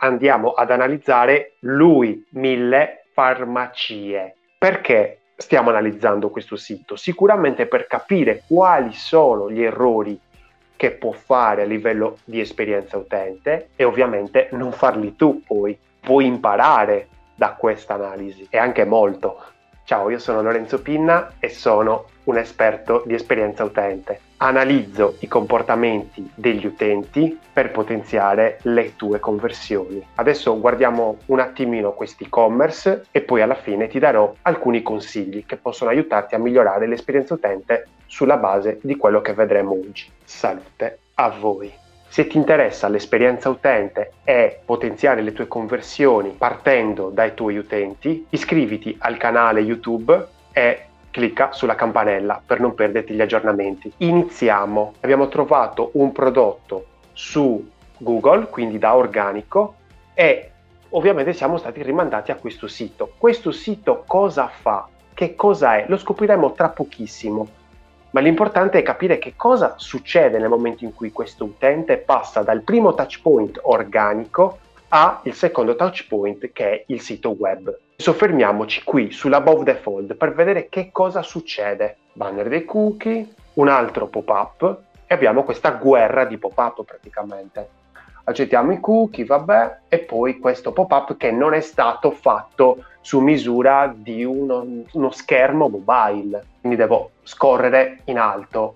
andiamo ad analizzare lui, mille farmacie. Perché stiamo analizzando questo sito? Sicuramente per capire quali sono gli errori che può fare a livello di esperienza utente e ovviamente non farli tu poi, puoi imparare da questa analisi e anche molto. Ciao, io sono Lorenzo Pinna e sono un esperto di esperienza utente. Analizzo i comportamenti degli utenti per potenziare le tue conversioni. Adesso guardiamo un attimino questi e-commerce e poi alla fine ti darò alcuni consigli che possono aiutarti a migliorare l'esperienza utente sulla base di quello che vedremo oggi. Salute a voi! Se ti interessa l'esperienza utente e potenziare le tue conversioni partendo dai tuoi utenti, iscriviti al canale YouTube e clicca sulla campanella per non perderti gli aggiornamenti. Iniziamo. Abbiamo trovato un prodotto su Google, quindi da organico, e ovviamente siamo stati rimandati a questo sito. Questo sito cosa fa? Che cosa è? Lo scopriremo tra pochissimo ma l'importante è capire che cosa succede nel momento in cui questo utente passa dal primo touch point organico al secondo touch point che è il sito web. Soffermiamoci qui sull'above fold per vedere che cosa succede. Banner dei cookie, un altro pop-up e abbiamo questa guerra di pop-up praticamente accettiamo i cookie, vabbè, e poi questo pop-up che non è stato fatto su misura di uno, uno schermo mobile, quindi devo scorrere in alto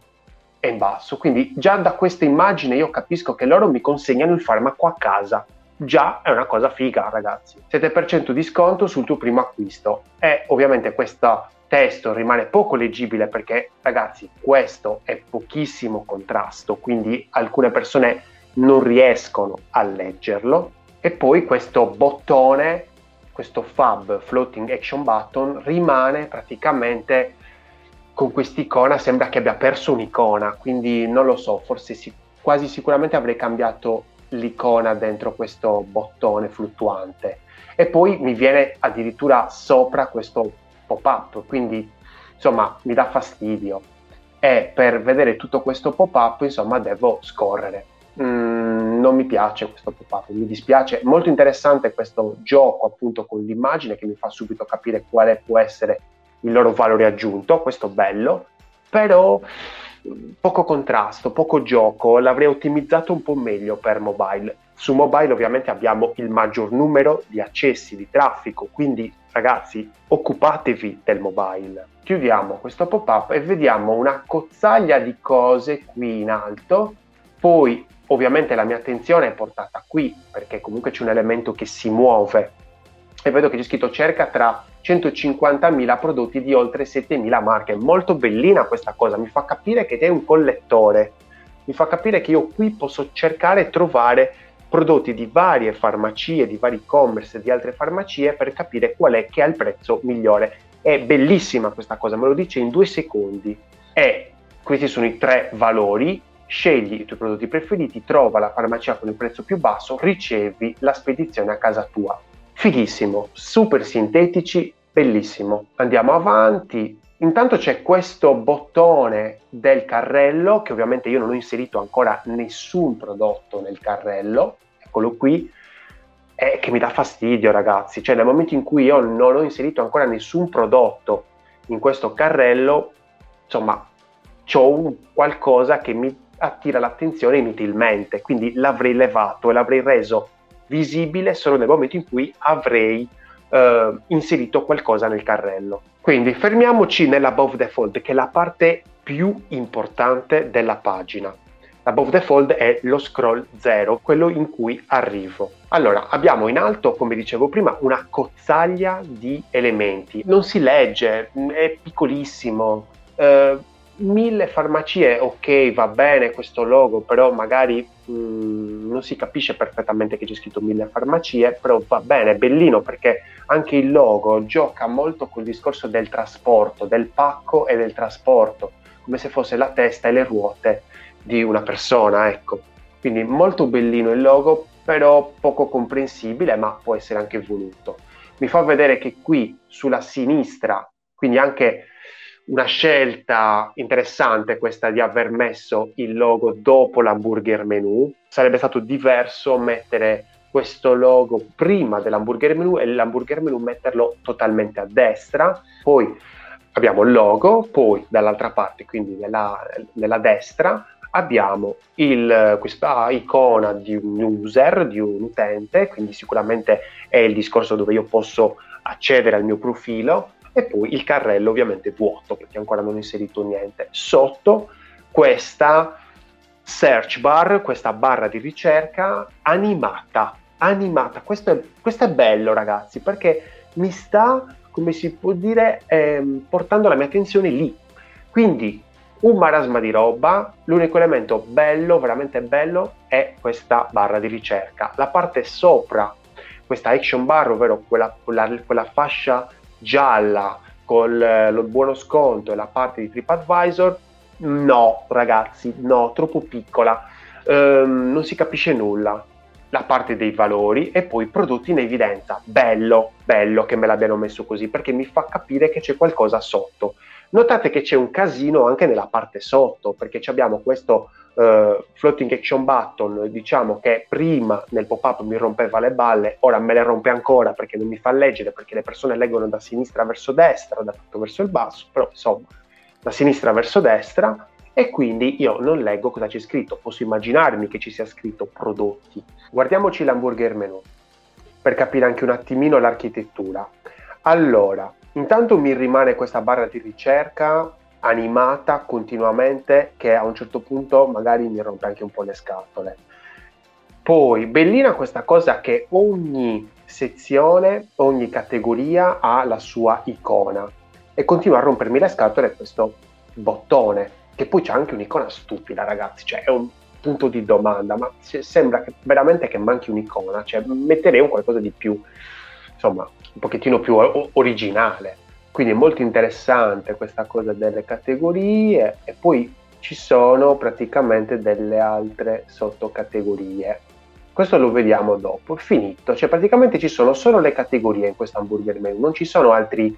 e in basso. Quindi già da questa immagine io capisco che loro mi consegnano il farmaco a casa. Già è una cosa figa, ragazzi. 7% di sconto sul tuo primo acquisto. E ovviamente questo testo rimane poco leggibile perché, ragazzi, questo è pochissimo contrasto, quindi alcune persone non riescono a leggerlo. E poi questo bottone, questo fab floating action button rimane praticamente con quest'icona, sembra che abbia perso un'icona, quindi non lo so, forse si, quasi sicuramente avrei cambiato l'icona dentro questo bottone fluttuante. E poi mi viene addirittura sopra questo pop-up, quindi insomma mi dà fastidio. E per vedere tutto questo pop-up insomma devo scorrere. Mm, non mi piace questo pop-up, mi dispiace. Molto interessante questo gioco appunto con l'immagine che mi fa subito capire quale può essere il loro valore aggiunto, questo bello, però poco contrasto, poco gioco, l'avrei ottimizzato un po' meglio per mobile. Su mobile ovviamente abbiamo il maggior numero di accessi, di traffico, quindi ragazzi occupatevi del mobile. Chiudiamo questo pop-up e vediamo una cozzaglia di cose qui in alto, poi Ovviamente la mia attenzione è portata qui perché comunque c'è un elemento che si muove e vedo che c'è scritto cerca tra 150.000 prodotti di oltre 7.000 marche. Molto bellina questa cosa, mi fa capire che è un collettore, mi fa capire che io qui posso cercare e trovare prodotti di varie farmacie, di vari e-commerce, di altre farmacie per capire qual è che ha il prezzo migliore. È bellissima questa cosa, me lo dice in due secondi. E questi sono i tre valori scegli i tuoi prodotti preferiti, trova la farmacia con il prezzo più basso, ricevi la spedizione a casa tua. Fighissimo, super sintetici, bellissimo. Andiamo avanti. Intanto c'è questo bottone del carrello che ovviamente io non ho inserito ancora nessun prodotto nel carrello, eccolo qui, e che mi dà fastidio ragazzi, cioè nel momento in cui io non ho inserito ancora nessun prodotto in questo carrello, insomma, ho qualcosa che mi attira l'attenzione inutilmente, quindi l'avrei levato e l'avrei reso visibile solo nel momento in cui avrei eh, inserito qualcosa nel carrello. Quindi fermiamoci nell'above the fold, che è la parte più importante della pagina. L'above the fold è lo scroll 0, quello in cui arrivo. Allora, abbiamo in alto, come dicevo prima, una cozzaglia di elementi. Non si legge, è piccolissimo. Eh, mille farmacie, ok, va bene questo logo, però magari mh, mm, non si capisce perfettamente che c'è scritto mille farmacie, però va bene, è bellino perché anche il logo gioca molto col discorso del trasporto, del pacco e del trasporto, come se fosse la testa e le ruote di una persona, ecco. Quindi molto bellino il logo, però poco comprensibile, ma può essere anche voluto. Mi fa vedere che qui sulla sinistra, quindi anche una scelta interessante questa di aver messo il logo dopo l'hamburger menu. Sarebbe stato diverso mettere questo logo prima dell'hamburger menu e l'hamburger menu metterlo totalmente a destra, poi abbiamo il logo, poi dall'altra parte, quindi nella, nella destra, abbiamo il, questa icona di un user, di un utente, quindi sicuramente è il discorso dove io posso accedere al mio profilo e poi il carrello ovviamente vuoto perché ancora non ho inserito niente. Sotto questa search bar, questa barra di ricerca animata animata. Questo è, questo è bello, ragazzi, perché mi sta, come si può dire, ehm, portando la mia attenzione lì. Quindi un marasma di roba, l'unico elemento bello, veramente bello, è questa barra di ricerca. La parte sopra, questa action bar, ovvero quella, quella, quella fascia gialla con lo buono sconto e la parte di TripAdvisor, no, ragazzi, no, troppo piccola. Um, non si capisce nulla la parte dei valori e poi prodotti in evidenza. Bello, bello che me l'abbiano messo così perché mi fa capire che c'è qualcosa sotto. Notate che c'è un casino anche nella parte sotto perché abbiamo questo uh, floating action button, diciamo che prima nel pop-up mi rompeva le balle, ora me le rompe ancora perché non mi fa leggere perché le persone leggono da sinistra verso destra, da tutto verso il basso, però insomma da sinistra verso destra e quindi io non leggo cosa c'è scritto, posso immaginarmi che ci sia scritto prodotti. Guardiamoci l'hamburger menu per capire anche un attimino l'architettura. Allora, intanto mi rimane questa barra di ricerca animata continuamente che a un certo punto magari mi rompe anche un po' le scatole. Poi, bellina questa cosa che ogni sezione, ogni categoria ha la sua icona e continua a rompermi le scatole questo bottone che poi c'è anche un'icona stupida, ragazzi, cioè è un punto di domanda, ma sembra che veramente che manchi un'icona, cioè metterei un qualcosa di più, insomma, un pochettino più originale. Quindi è molto interessante questa cosa delle categorie e poi ci sono praticamente delle altre sottocategorie. Questo lo vediamo dopo. Finito, cioè praticamente ci sono solo le categorie in questo hamburger menu, non ci sono altri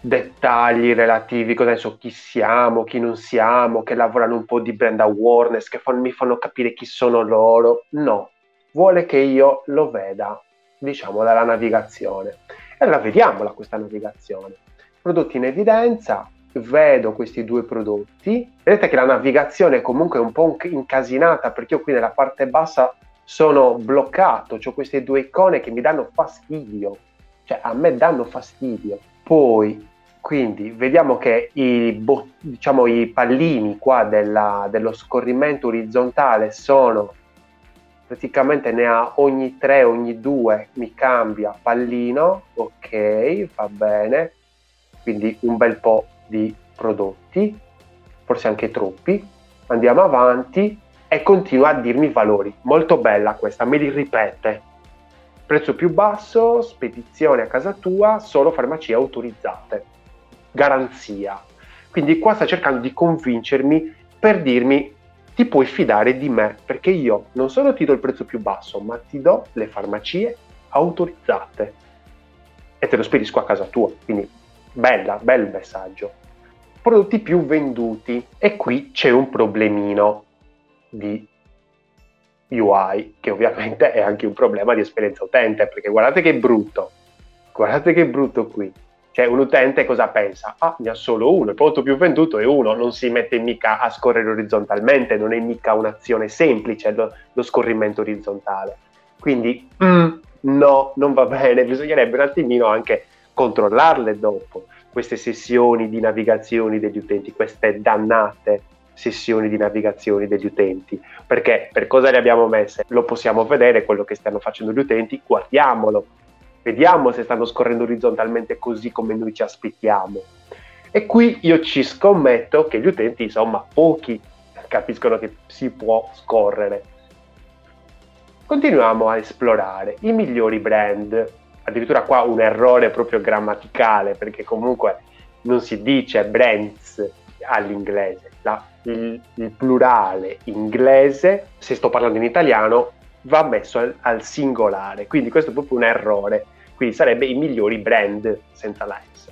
dettagli relativi, cosa so, chi siamo, chi non siamo, che lavorano un po' di brand awareness, che fanno, mi fanno capire chi sono loro. No, vuole che io lo veda, diciamo, dalla navigazione. Allora vediamola questa navigazione. Prodotti in evidenza, vedo questi due prodotti. Vedete che la navigazione è comunque un po' incasinata perché io qui nella parte bassa sono bloccato, ho queste due icone che mi danno fastidio, cioè a me danno fastidio. Poi, quindi, vediamo che i, bo- diciamo, i pallini qua della, dello scorrimento orizzontale sono praticamente ne ha ogni tre, ogni due mi cambia pallino, ok, va bene, quindi un bel po' di prodotti, forse anche troppi. Andiamo avanti e continua a dirmi valori. Molto bella questa, me li ripete prezzo più basso, spedizione a casa tua, solo farmacie autorizzate, garanzia. Quindi qua sta cercando di convincermi per dirmi ti puoi fidare di me perché io non solo ti do il prezzo più basso, ma ti do le farmacie autorizzate e te lo spedisco a casa tua. Quindi bella, bel messaggio. Prodotti più venduti e qui c'è un problemino di UI, che ovviamente è anche un problema di esperienza utente, perché guardate che brutto, guardate che brutto qui. Cioè un utente cosa pensa? Ah, ne ha solo uno, il prodotto più venduto è uno, non si mette mica a scorrere orizzontalmente, non è mica un'azione semplice lo, lo scorrimento orizzontale. Quindi mm, no, non va bene, bisognerebbe un attimino anche controllarle dopo queste sessioni di navigazione degli utenti, queste dannate sessioni di navigazione degli utenti. Perché per cosa le abbiamo messe? Lo possiamo vedere quello che stanno facendo gli utenti, guardiamolo, vediamo se stanno scorrendo orizzontalmente così come noi ci aspettiamo. E qui io ci scommetto che gli utenti, insomma, pochi capiscono che si può scorrere. Continuiamo a esplorare i migliori brand. Addirittura qua un errore proprio grammaticale, perché comunque non si dice brands all'inglese, la il, il plurale inglese, se sto parlando in italiano, va messo al, al, singolare, quindi questo è proprio un errore, quindi sarebbe i migliori brand senza la S.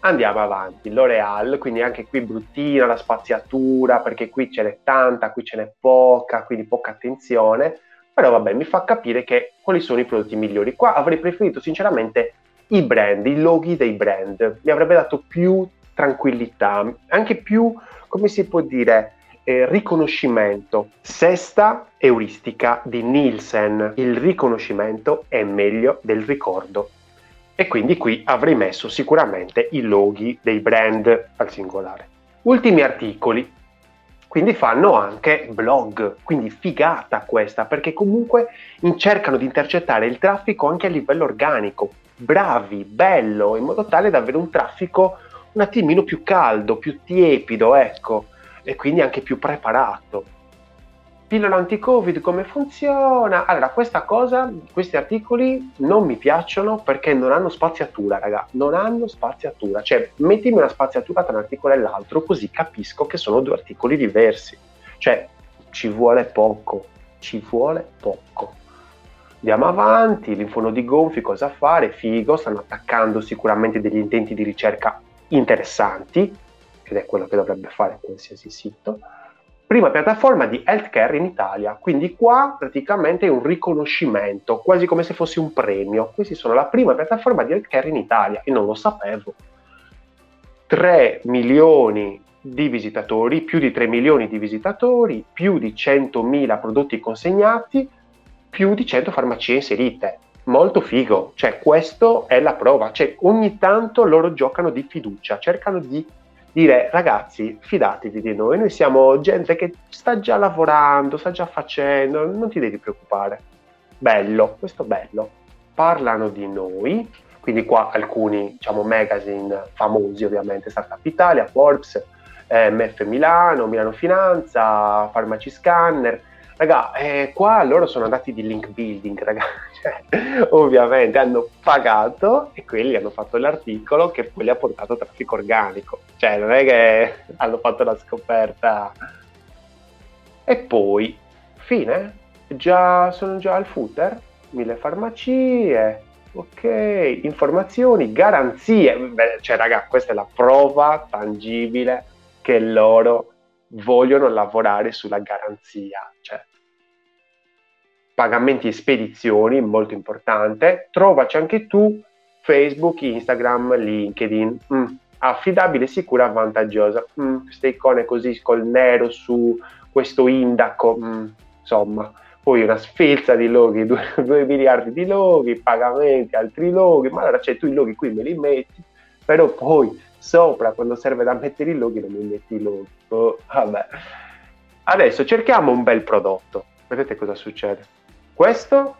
Andiamo avanti, L'Oreal, quindi anche qui bruttina la spaziatura, perché qui ce n'è tanta, qui ce n'è poca, quindi poca attenzione, però vabbè, mi fa capire che quali sono i prodotti migliori. Qua avrei preferito sinceramente i brand, i loghi dei brand, mi avrebbe dato più tranquillità, anche più, come si può dire, eh, riconoscimento. Sesta euristica di Nielsen, il riconoscimento è meglio del ricordo. E quindi qui avrei messo sicuramente i loghi dei brand al singolare. Ultimi articoli, quindi fanno anche blog, quindi figata questa, perché comunque cercano di intercettare il traffico anche a livello organico, bravi, bello, in modo tale da avere un traffico un attimino più caldo, più tiepido, ecco, e quindi anche più preparato. Pillola anti-Covid come funziona? Allora, questa cosa, questi articoli non mi piacciono perché non hanno spaziatura, raga, non hanno spaziatura. Cioè, mettimi una spaziatura tra un articolo e l'altro così capisco che sono due articoli diversi. Cioè, ci vuole poco, ci vuole poco. Andiamo avanti, l'infonodi gonfi, cosa fare? Figo, stanno attaccando sicuramente degli intenti di ricerca interessanti, ed è quello che dovrebbe fare qualsiasi sito prima piattaforma di healthcare in Italia, quindi qua praticamente è un riconoscimento, quasi come se fosse un premio. Questi sono la prima piattaforma di healthcare in Italia e non lo sapevo. 3 milioni di visitatori, più di 3 milioni di visitatori, più di 100.000 prodotti consegnati, più di 100 farmacie inserite. Molto figo, cioè questo è la prova, cioè ogni tanto loro giocano di fiducia, cercano di dire ragazzi fidatevi di noi, noi siamo gente che sta già lavorando, sta già facendo, non ti devi preoccupare. Bello, questo bello. Parlano di noi, quindi qua alcuni diciamo magazine famosi ovviamente, Startup Italia, Forbes, MF Milano, Milano Finanza, Farmaci Scanner, Raga, eh, qua loro sono andati di link building, raga. Cioè, ovviamente hanno pagato e quelli hanno fatto l'articolo che poi li ha portato traffico organico. Cioè, non è che hanno fatto la scoperta. E poi, fine, già, sono già al footer, mille farmacie, ok, informazioni, garanzie. Beh, cioè, raga, questa è la prova tangibile che loro vogliono lavorare sulla garanzia, cioè pagamenti e spedizioni, molto importante, trovaci anche tu Facebook, Instagram, LinkedIn, mm, affidabile, sicura, vantaggiosa, mm, queste icone così col nero su questo indaco, mm, insomma, poi una sfilza di loghi, 2 miliardi di loghi, pagamenti, altri loghi, ma allora cioè, tu i loghi qui me li metti, però poi sopra quando serve da mettere i loghi non mi metti i loghi. Oh, vabbè. Adesso cerchiamo un bel prodotto. Vedete cosa succede? Questo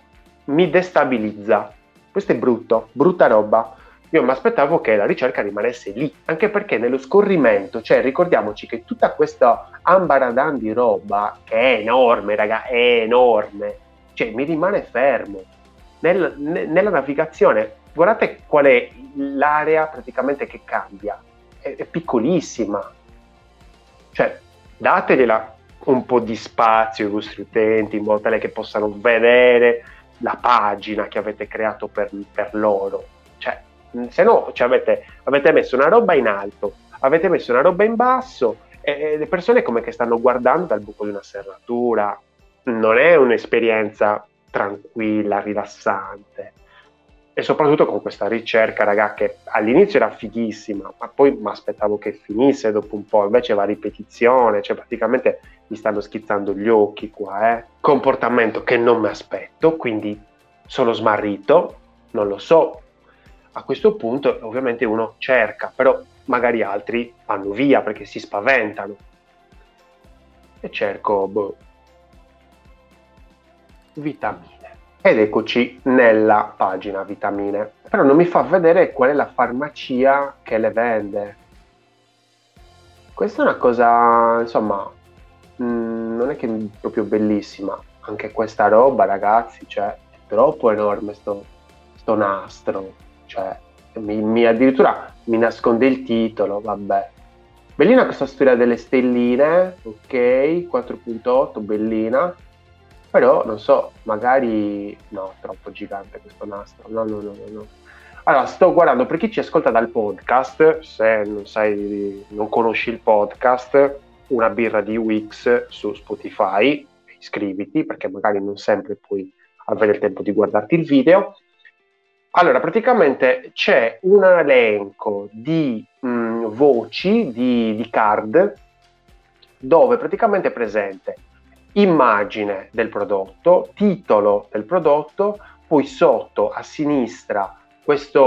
mi destabilizza. Questo è brutto, brutta roba. Io mi aspettavo che la ricerca rimanesse lì, anche perché nello scorrimento, cioè ricordiamoci che tutta questa ambaradan di roba, che è enorme, raga, è enorme, cioè mi rimane fermo. Nel, ne, nella navigazione guardate qual è l'area praticamente che cambia, è, è piccolissima. Cioè, dategliela un po' di spazio ai vostri utenti in modo tale che possano vedere la pagina che avete creato per, per loro. Cioè, se no cioè avete, avete, messo una roba in alto, avete messo una roba in basso e, e le persone come che stanno guardando dal buco di una serratura. Non è un'esperienza tranquilla, rilassante e soprattutto con questa ricerca, raga, che all'inizio era fighissima, ma poi mi aspettavo che finisse dopo un po', invece va a ripetizione, cioè praticamente mi stanno schizzando gli occhi qua, eh. Comportamento che non mi aspetto, quindi sono smarrito, non lo so. A questo punto ovviamente uno cerca, però magari altri vanno via perché si spaventano. E cerco, boh, vitamine ed eccoci nella pagina vitamine. Però non mi fa vedere qual è la farmacia che le vende. Questa è una cosa, insomma, mm, non è che proprio bellissima. Anche questa roba, ragazzi, cioè, è troppo enorme sto, sto nastro. Cioè, mi, mi, addirittura mi nasconde il titolo, vabbè. Bellina questa storia delle stelline, ok, 4.8, bellina però non so, magari no, troppo gigante questo nastro. No, no, no, no. Allora, sto guardando per chi ci ascolta dal podcast, se non sai, non conosci il podcast, una birra di Wix su Spotify, iscriviti perché magari non sempre puoi avere il tempo di guardarti il video. Allora, praticamente c'è un elenco di mh, mm, voci, di, di card, dove praticamente è presente immagine del prodotto, titolo del prodotto, poi sotto a sinistra questa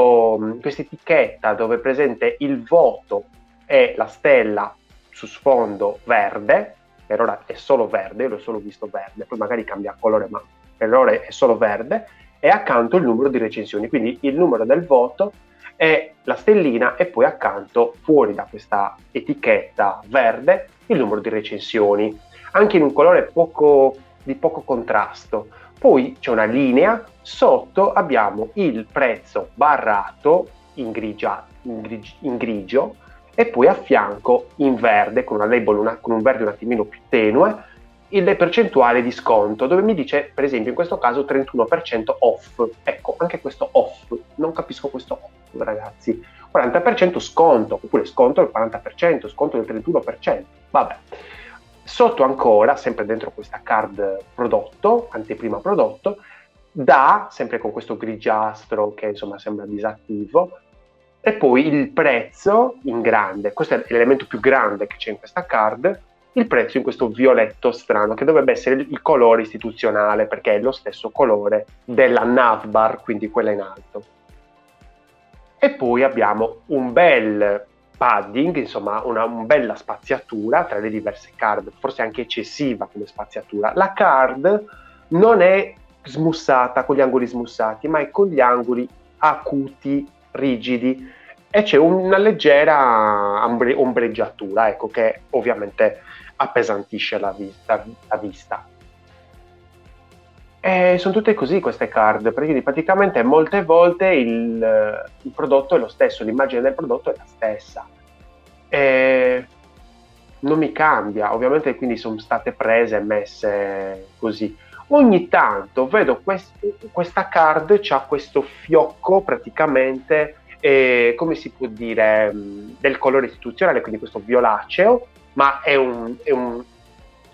etichetta dove è presente il voto e la stella su sfondo verde, per ora è solo verde, io l'ho solo visto verde, poi magari cambia colore, ma per ora è solo verde, e accanto il numero di recensioni, quindi il numero del voto e la stellina e poi accanto, fuori da questa etichetta verde, il numero di recensioni, anche in un colore poco, di poco contrasto. Poi c'è una linea, sotto abbiamo il prezzo barrato in, grigia, in, grigio, in grigio e poi a fianco in verde, con una label una, con un verde un attimino più tenue, le percentuali di sconto, dove mi dice, per esempio, in questo caso 31% off. Ecco, anche questo off, non capisco questo off, ragazzi. 40% sconto, oppure sconto del 40%, sconto del 31%. Vabbè. Sotto ancora, sempre dentro questa card prodotto, anteprima prodotto, da, sempre con questo grigiastro che insomma sembra disattivo, e poi il prezzo in grande, questo è l'elemento più grande che c'è in questa card, il prezzo in questo violetto strano che dovrebbe essere il colore istituzionale perché è lo stesso colore della navbar, quindi quella in alto. E poi abbiamo un bel padding, insomma una, una bella spaziatura tra le diverse card, forse anche eccessiva come spaziatura. La card non è smussata con gli angoli smussati, ma è con gli angoli acuti, rigidi e c'è una leggera ombreggiatura, ecco, che ovviamente appesantisce la vista. La vista. E sono tutte così queste card, perché praticamente molte volte il, il, prodotto è lo stesso, l'immagine del prodotto è la stessa. E non mi cambia, ovviamente quindi sono state prese e messe così. Ogni tanto vedo quest, questa card, c'ha questo fiocco praticamente, eh, come si può dire, del colore istituzionale, quindi questo violaceo, ma è un, è un,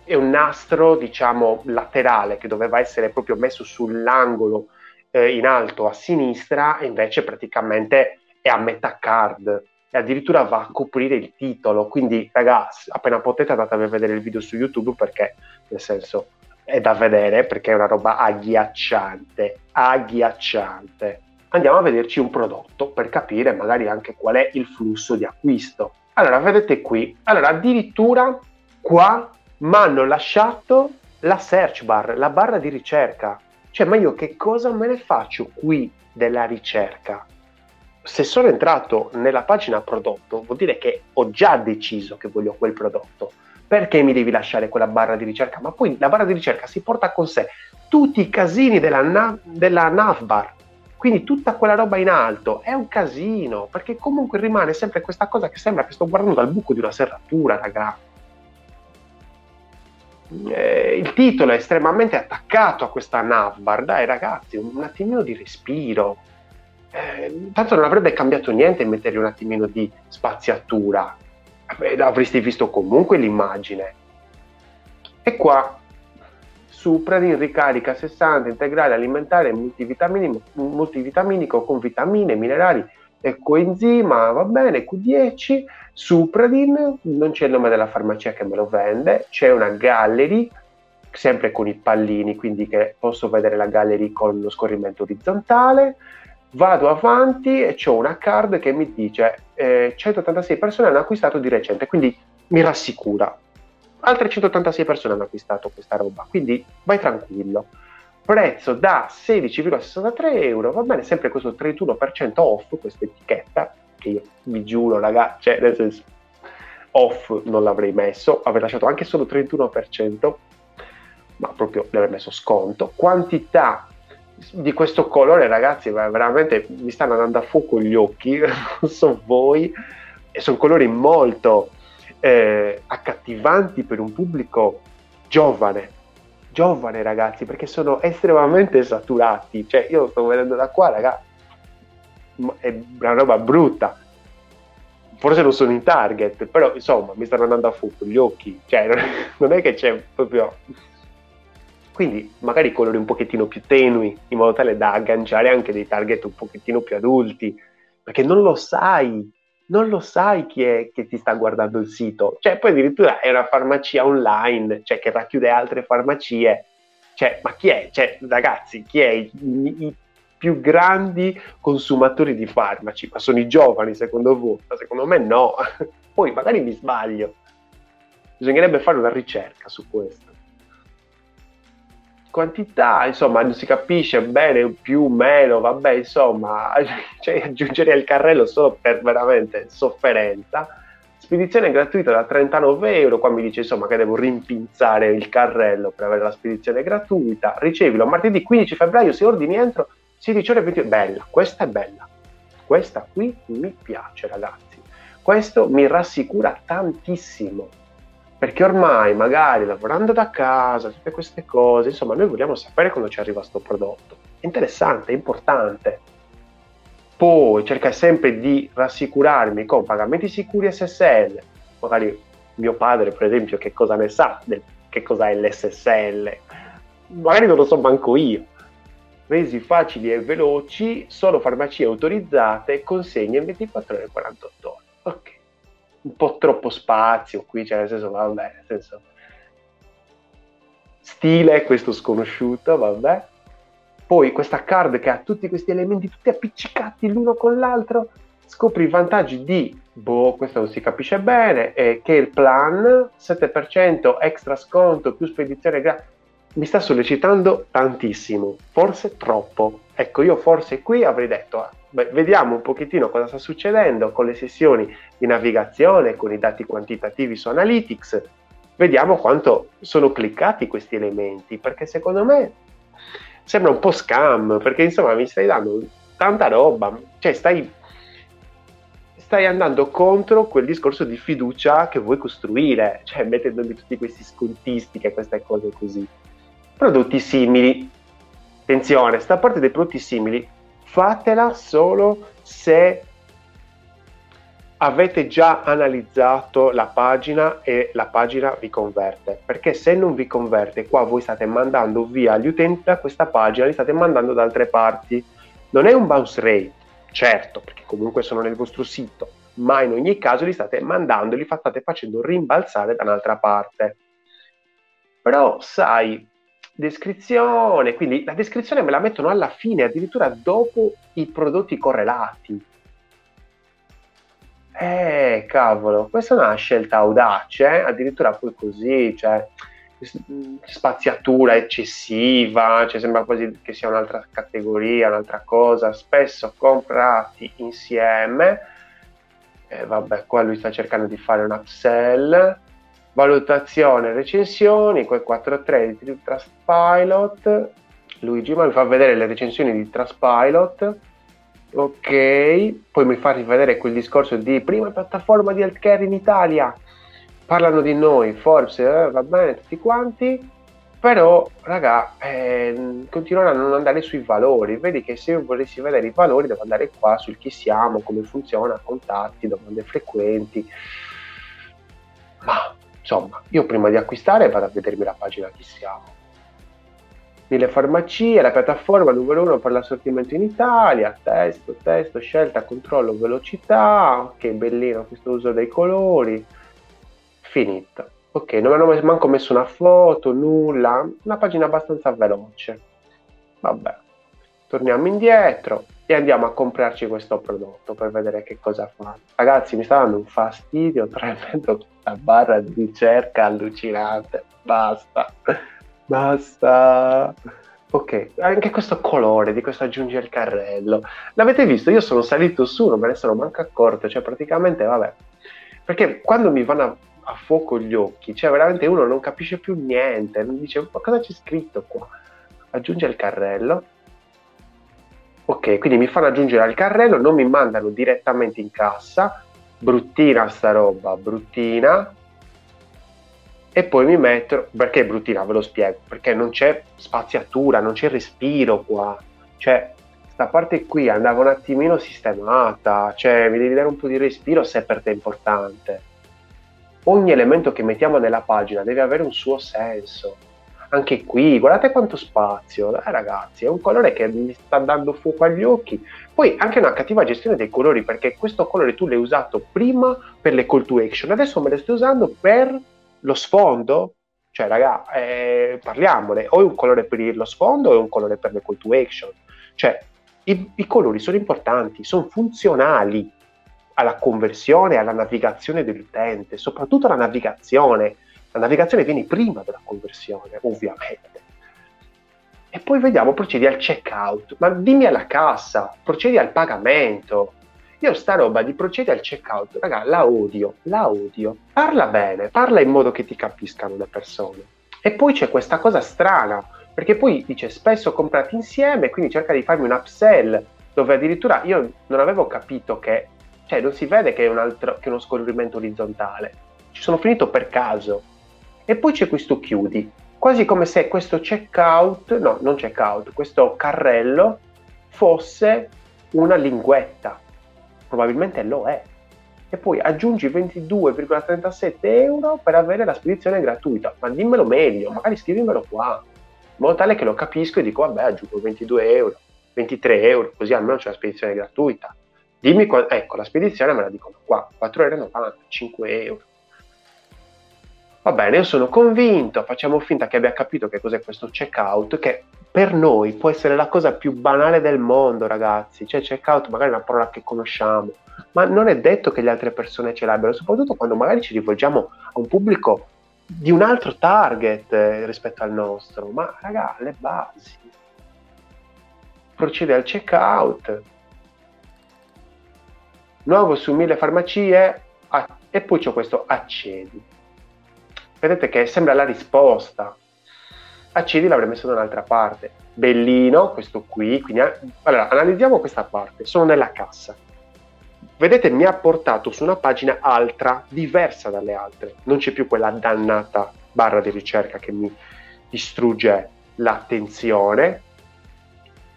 è un nastro, diciamo, laterale che doveva essere proprio messo sull'angolo eh, in alto a sinistra e invece praticamente è a metà card e addirittura va a coprire il titolo. Quindi, ragazzi, appena potete andate a vedere il video su YouTube perché, nel senso, è da vedere perché è una roba agghiacciante, agghiacciante. Andiamo a vederci un prodotto per capire magari anche qual è il flusso di acquisto. Allora, vedete qui, allora addirittura qua mi hanno lasciato la search bar, la barra di ricerca. Cioè, ma io che cosa me ne faccio qui della ricerca? Se sono entrato nella pagina prodotto, vuol dire che ho già deciso che voglio quel prodotto. Perché mi devi lasciare quella barra di ricerca? Ma poi la barra di ricerca si porta con sé tutti i casini della, nav- della navbar quindi tutta quella roba in alto è un casino, perché comunque rimane sempre questa cosa che sembra che sto guardando dal buco di una serratura, raga. Eh, il titolo è estremamente attaccato a questa navbar, dai ragazzi, un, un attimino di respiro. Eh, tanto non avrebbe cambiato niente mettergli un attimino di spaziatura, avresti visto comunque l'immagine. E qua Supradin ricarica 60 integrale alimentare multivitaminico con vitamine, minerali e coenzima, va bene, Q10, Supradin, non c'è il nome della farmacia che me lo vende, c'è una gallery, sempre con i pallini, quindi che posso vedere la gallery con lo scorrimento orizzontale, vado avanti e ho una card che mi dice eh, 186 persone hanno acquistato di recente, quindi mi rassicura, altre 186 persone hanno acquistato questa roba, quindi vai tranquillo. Prezzo da 16,63 euro, va bene, sempre questo 31% off, questa etichetta, che io vi giuro ragazzi, cioè nel senso off non l'avrei messo, avrei lasciato anche solo 31%, ma proprio l'avrei messo sconto. Quantità di questo colore ragazzi, veramente mi stanno andando a fuoco gli occhi, non so voi, e sono colori molto eh, accattivanti per un pubblico giovane, giovane ragazzi, perché sono estremamente saturati. Cioè, io sto vedendo da qua, ragazzi, è una roba brutta. Forse non sono in target, però insomma mi stanno andando a fuoco gli occhi. Cioè, non è che c'è proprio quindi magari colori un pochettino più tenui, in modo tale da agganciare anche dei target un pochettino più adulti, perché non lo sai, non lo sai chi è che ti sta guardando il sito. Cioè, poi addirittura è una farmacia online, cioè che racchiude altre farmacie. Cioè, ma chi è? Cioè, ragazzi, chi è i, i più grandi consumatori di farmaci? Ma sono i giovani, secondo voi? Ma secondo me no. Poi magari mi sbaglio. Bisognerebbe fare una ricerca su questo quantità, insomma, non si capisce bene, più, meno, vabbè, insomma, cioè, aggiungere il carrello solo per veramente sofferenza. Spedizione gratuita da 39 euro, qua mi dice insomma che devo rimpinzare il carrello per avere la spedizione gratuita, ricevilo martedì 15 febbraio, se ordini entro 16 ore 20 bella, questa è bella, questa qui mi piace ragazzi, questo mi rassicura tantissimo perché ormai magari lavorando da casa, tutte queste cose, insomma, noi vogliamo sapere quando ci arriva questo prodotto. È interessante, è importante. Poi cerca sempre di rassicurarmi con pagamenti sicuri SSL. Magari mio padre, per esempio, che cosa ne sa del che cos'è l'SSL. Magari non lo so manco io. Resi facili e veloci, solo farmacie autorizzate, consegne in 24 ore e 48 ore. Ok un po' troppo spazio qui, cioè nel senso, vabbè, nel senso, stile questo sconosciuto, vabbè. Poi questa card che ha tutti questi elementi tutti appiccicati l'uno con l'altro, scopri i vantaggi di, boh, questo non si capisce bene, eh, che il plan, 7% extra sconto più spedizione gratis, mi sta sollecitando tantissimo, forse troppo. Ecco, io forse qui avrei detto, ah, beh, vediamo un pochettino cosa sta succedendo con le sessioni di navigazione, con i dati quantitativi su Analytics, vediamo quanto sono cliccati questi elementi, perché secondo me sembra un po' scam, perché insomma mi stai dando tanta roba, cioè stai, stai andando contro quel discorso di fiducia che vuoi costruire, cioè mettendomi tutti questi scontisti e queste cose così. Prodotti simili. Attenzione, sta parte dei prodotti simili fatela solo se avete già analizzato la pagina e la pagina vi converte. Perché se non vi converte qua voi state mandando via gli utenti da questa pagina li state mandando da altre parti. Non è un bounce rate certo perché comunque sono nel vostro sito ma in ogni caso li state mandando li state facendo rimbalzare da un'altra parte. Però sai descrizione, quindi la descrizione me la mettono alla fine, addirittura dopo i prodotti correlati. Eh, cavolo, questa è una scelta audace, eh? addirittura poi così, cioè spaziatura eccessiva, cioè sembra quasi che sia un'altra categoria, un'altra cosa, spesso comprati insieme. Eh, vabbè, qua lui sta cercando di fare un upsell valutazione recensioni, quel 4.3 di Trustpilot, Luigi ma mi fa vedere le recensioni di Trustpilot, ok, poi mi fa rivedere quel discorso di prima piattaforma di healthcare in Italia, parlano di noi, Forbes, eh, va bene tutti quanti, però raga eh, continuano a non andare sui valori. Vedi che se io volessi vedere i valori devo andare qua sul chi siamo come funziona contatti domande frequenti. Ma Insomma, io prima di acquistare vado a vedermi la pagina chi siamo. Nelle farmacie, la piattaforma numero uno per l'assortimento in Italia, testo, testo, scelta, controllo, velocità, ok, bellino questo uso dei colori, finito. Ok, non hanno manco messo una foto, nulla, una pagina abbastanza veloce. Vabbè, torniamo indietro, e andiamo a comprarci questo prodotto per vedere che cosa fa. Ragazzi, mi sta dando un fastidio tremendo questa barra di ricerca allucinante. Basta, basta. Ok, anche questo colore di questo aggiungi al carrello. L'avete visto? Io sono salito su, non me ne sono manco accorto, cioè praticamente, vabbè. Perché quando mi vanno a, a fuoco gli occhi, cioè veramente uno non capisce più niente, non dice, ma cosa c'è scritto qua? Aggiungi al carrello, Ok, quindi mi fanno aggiungere al carrello, non mi mandano direttamente in cassa, bruttina sta roba, bruttina, e poi mi metto, perché bruttina, ve lo spiego, perché non c'è spaziatura, non c'è respiro qua, cioè sta parte qui andava un attimino sistemata, cioè mi devi dare un po' di respiro se per te è importante. Ogni elemento che mettiamo nella pagina deve avere un suo senso anche qui, guardate quanto spazio, eh, ragazzi, è un colore che mi sta dando fuoco agli occhi. Poi anche una cattiva gestione dei colori, perché questo colore tu l'hai usato prima per le call to action, adesso me lo stai usando per lo sfondo. Cioè, raga, eh, parliamone, o è un colore per lo sfondo o è un colore per le call to action. Cioè, i, i colori sono importanti, sono funzionali alla conversione, alla navigazione dell'utente, soprattutto alla navigazione. La navigazione viene prima della conversione, ovviamente. E poi vediamo, procedi al checkout. Ma dimmi alla cassa, procedi al pagamento. Io sta roba di procedi al checkout, raga, la odio, la odio. Parla bene, parla in modo che ti capiscano le persone. E poi c'è questa cosa strana, perché poi dice spesso comprati insieme, quindi cerca di farmi un upsell, dove addirittura io non avevo capito che cioè non si vede che è, un altro, che è uno scorrimento orizzontale. Ci sono finito per caso. E poi c'è questo chiudi, quasi come se questo checkout, no, non checkout, questo carrello fosse una linguetta. Probabilmente lo è. E poi aggiungi 22,37 euro per avere la spedizione gratuita. Ma dimmelo meglio, magari scrivimelo qua, in modo tale che lo capisco e dico, vabbè, aggiungo 22 euro, 23 euro, così almeno c'è la spedizione gratuita. Dimmi, ecco, la spedizione me la dicono qua, 4,90 euro, 5 euro. Va bene, io sono convinto, facciamo finta che abbia capito che cos'è questo checkout, che per noi può essere la cosa più banale del mondo, ragazzi. Cioè, checkout magari è una parola che conosciamo, ma non è detto che le altre persone ce l'abbiano, soprattutto quando magari ci rivolgiamo a un pubblico di un altro target eh, rispetto al nostro. Ma, raga, le basi. Procede al checkout, nuovo su mille farmacie e poi c'è questo accedi. Vedete che sembra la risposta. Accedi l'avrei messo da un'altra parte. Bellino, questo qui. Quindi, allora, analizziamo questa parte. Sono nella cassa. Vedete, mi ha portato su una pagina altra, diversa dalle altre. Non c'è più quella dannata barra di ricerca che mi distrugge l'attenzione.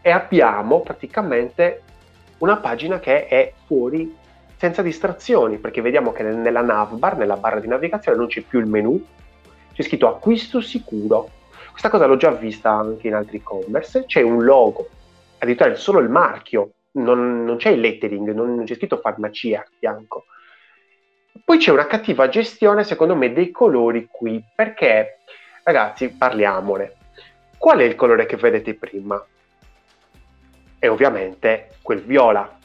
E abbiamo praticamente una pagina che è fuori senza distrazioni, perché vediamo che nella navbar, nella barra di navigazione, non c'è più il menu, c'è scritto acquisto sicuro. Questa cosa l'ho già vista anche in altri e-commerce, c'è un logo, addirittura solo il marchio, non, non c'è il lettering, non, non c'è scritto farmacia a fianco. Poi c'è una cattiva gestione, secondo me, dei colori qui, perché, ragazzi, parliamone. Qual è il colore che vedete prima? È ovviamente quel viola,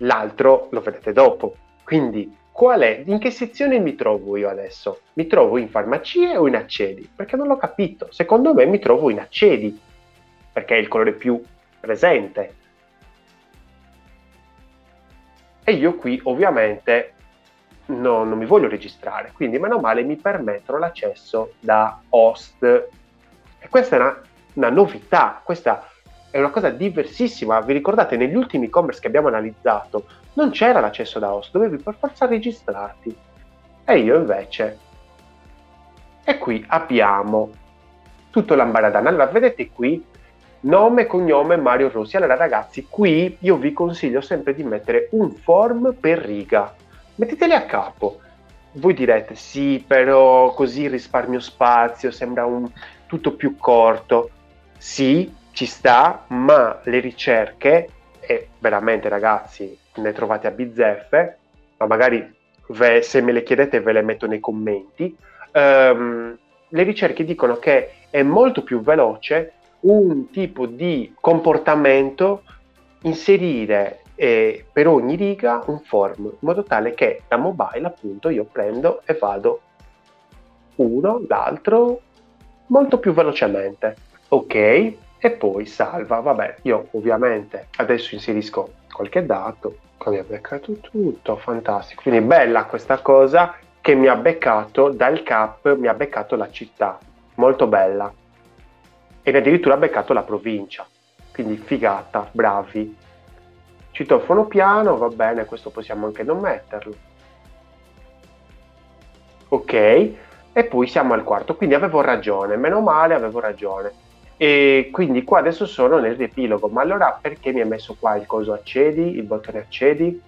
l'altro lo vedete dopo. Quindi, qual è, in che sezione mi trovo io adesso? Mi trovo in farmacie o in accedi? Perché non l'ho capito. Secondo me mi trovo in accedi, perché è il colore più presente. E io qui ovviamente no, non mi voglio registrare, quindi meno male mi permettono l'accesso da host. E questa è una, una novità, questa è una cosa diversissima. Vi ricordate, negli ultimi e-commerce che abbiamo analizzato non c'era l'accesso da host, dovevi per forza registrarti. E io invece. E qui abbiamo tutto l'ambaradan. Allora, vedete qui nome, cognome Mario Rossi. Allora, ragazzi, qui io vi consiglio sempre di mettere un form per riga. Metteteli a capo. Voi direte, sì, però così risparmio spazio, sembra un tutto più corto. Sì, ci sta, ma le ricerche, e veramente ragazzi, ne trovate a bizzeffe, ma magari ve, se me le chiedete ve le metto nei commenti, um, le ricerche dicono che è molto più veloce un tipo di comportamento inserire eh, per ogni riga un form in modo tale che da mobile appunto io prendo e vado uno, l'altro molto più velocemente. Ok e poi salva. Vabbè, io ovviamente adesso inserisco qualche dato, mi ha beccato tutto, fantastico. Quindi bella questa cosa che mi ha beccato dal cap, mi ha beccato la città, molto bella. E addirittura ha beccato la provincia, quindi figata, bravi. Citofono piano, va bene, questo possiamo anche non metterlo. Ok, e poi siamo al quarto, quindi avevo ragione, meno male avevo ragione e quindi qua adesso sono nel riepilogo, ma allora perché mi ha messo qua il coso accedi, il bottone accedi?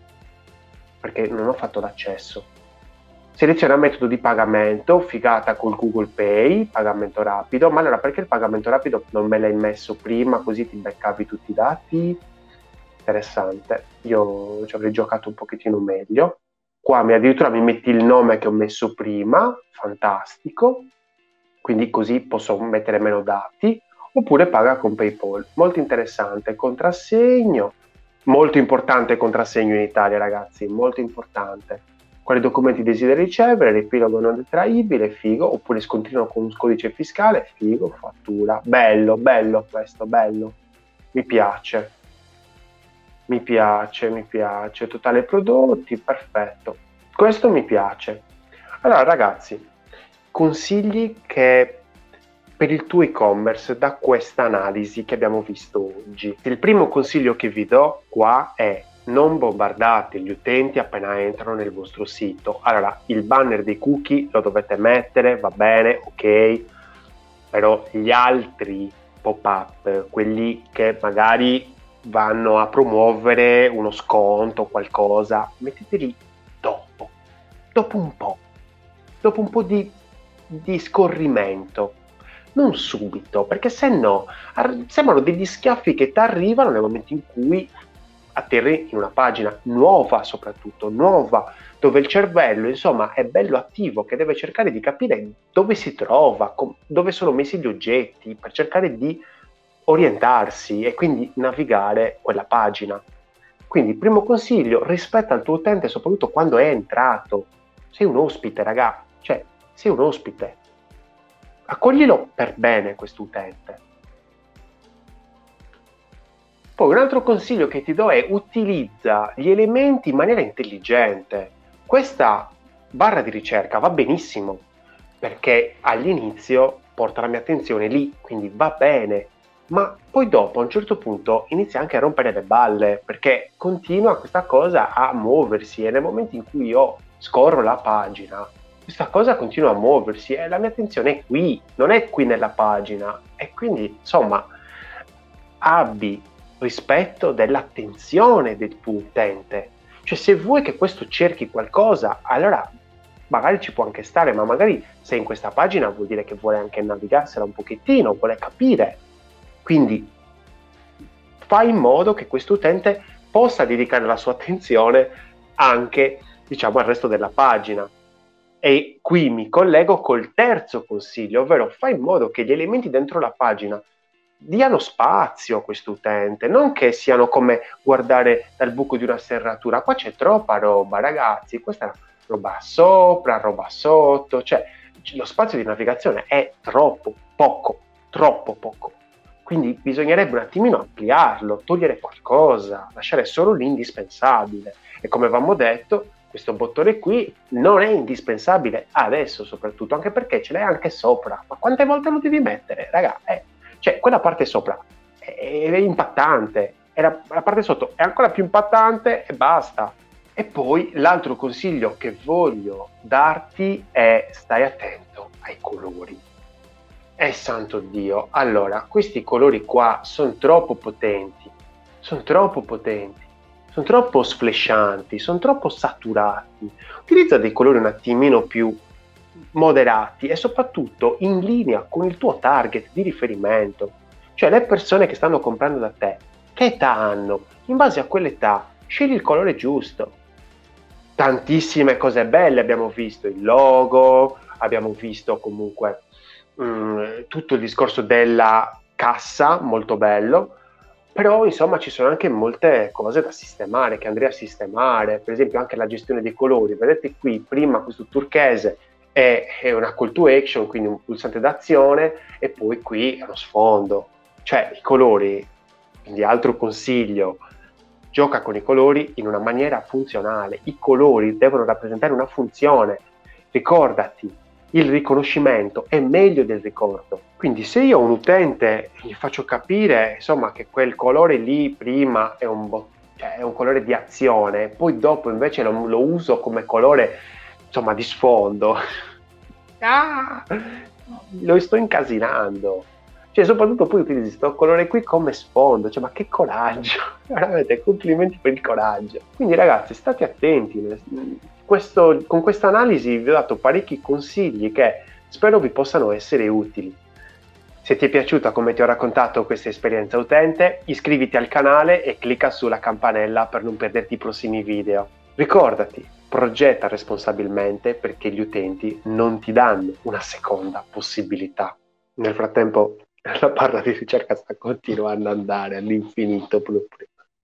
Perché non ho fatto l'accesso. Seleziona metodo di pagamento, figata col Google Pay, pagamento rapido, ma allora perché il pagamento rapido non me l'hai messo prima così ti beccavi tutti i dati? Interessante, io ci avrei giocato un pochettino meglio. Qua mi addirittura mi metti il nome che ho messo prima, fantastico, quindi così posso mettere meno dati, oppure paga con PayPal, molto interessante, contrassegno, molto importante contrassegno in Italia ragazzi, molto importante. Quali documenti desideri ricevere, l'epilogo non detraibile, figo, oppure scontrino con un codice fiscale, figo, fattura, bello, bello questo, bello, mi piace, mi piace, mi piace, totale prodotti, perfetto, questo mi piace. Allora ragazzi, consigli che per il tuo e-commerce da questa analisi che abbiamo visto oggi. Il primo consiglio che vi do qua è non bombardate gli utenti appena entrano nel vostro sito. Allora, il banner dei cookie lo dovete mettere, va bene, ok, però gli altri pop-up, quelli che magari vanno a promuovere uno sconto o qualcosa, metteteli dopo, dopo un po', dopo un po' di, di scorrimento non subito, perché se no sembrano degli schiaffi che ti arrivano nel momento in cui atterri in una pagina nuova soprattutto, nuova, dove il cervello insomma è bello attivo, che deve cercare di capire dove si trova, com- dove sono messi gli oggetti, per cercare di orientarsi e quindi navigare quella pagina. Quindi primo consiglio, rispetta il tuo utente soprattutto quando è entrato. Sei un ospite, raga, cioè sei un ospite. Accoglilo per bene questo utente poi un altro consiglio che ti do è utilizza gli elementi in maniera intelligente. Questa barra di ricerca va benissimo perché all'inizio porta la mia attenzione lì, quindi va bene, ma poi dopo a un certo punto inizia anche a rompere le balle perché continua questa cosa a muoversi e nel momento in cui io scorro la pagina questa cosa continua a muoversi e la mia attenzione è qui, non è qui nella pagina e quindi insomma abbi rispetto dell'attenzione del tuo utente. Cioè se vuoi che questo cerchi qualcosa, allora magari ci può anche stare, ma magari se in questa pagina vuol dire che vuole anche navigarsela un pochettino, vuole capire. Quindi fai in modo che questo utente possa dedicare la sua attenzione anche diciamo al resto della pagina. E qui mi collego col terzo consiglio, ovvero fai in modo che gli elementi dentro la pagina diano spazio a questo utente, non che siano come guardare dal buco di una serratura. Qua c'è troppa roba, ragazzi, questa roba sopra, roba sotto, cioè lo spazio di navigazione è troppo poco, troppo poco. Quindi bisognerebbe un attimino ampliarlo, togliere qualcosa, lasciare solo l'indispensabile. E come avevamo detto, questo bottone qui non è indispensabile adesso soprattutto, anche perché ce l'hai anche sopra. Ma quante volte lo devi mettere? Raga, eh, cioè, quella parte sopra è, impattante, e la, la parte sotto è ancora più impattante e basta. E poi l'altro consiglio che voglio darti è stai attento ai colori. Eh santo Dio, allora, questi colori qua sono troppo potenti, sono troppo potenti, sono troppo sflescianti, sono troppo saturati. Utilizza dei colori un attimino più moderati e soprattutto in linea con il tuo target di riferimento, cioè le persone che stanno comprando da te, che età hanno, in base a quell'età scegli il colore giusto. Tantissime cose belle abbiamo visto, il logo, abbiamo visto comunque mh, mm, tutto il discorso della cassa, molto bello, però insomma ci sono anche molte cose da sistemare, che andrei a sistemare, per esempio anche la gestione dei colori, vedete qui prima questo turchese è, è una call to action, quindi un pulsante d'azione, e poi qui è uno sfondo. Cioè i colori, quindi altro consiglio, gioca con i colori in una maniera funzionale. I colori devono rappresentare una funzione. Ricordati, il riconoscimento è meglio del ricordo. Quindi se io a un utente gli faccio capire insomma, che quel colore lì prima è un, bo- cioè, è un colore di azione, poi dopo invece lo, lo uso come colore insomma di sfondo, ah, lo sto incasinando. Cioè, soprattutto poi utilizzi questo colore qui come sfondo, cioè, ma che coraggio! Veramente, complimenti per il coraggio. Quindi, ragazzi, state attenti. Questo, con questa analisi vi ho dato parecchi consigli che spero vi possano essere utili. Se ti è piaciuta come ti ho raccontato questa esperienza utente, iscriviti al canale e clicca sulla campanella per non perderti i prossimi video. Ricordati, progetta responsabilmente perché gli utenti non ti danno una seconda possibilità. Nel frattempo la barra di ricerca sta continuando ad andare all'infinito proprio.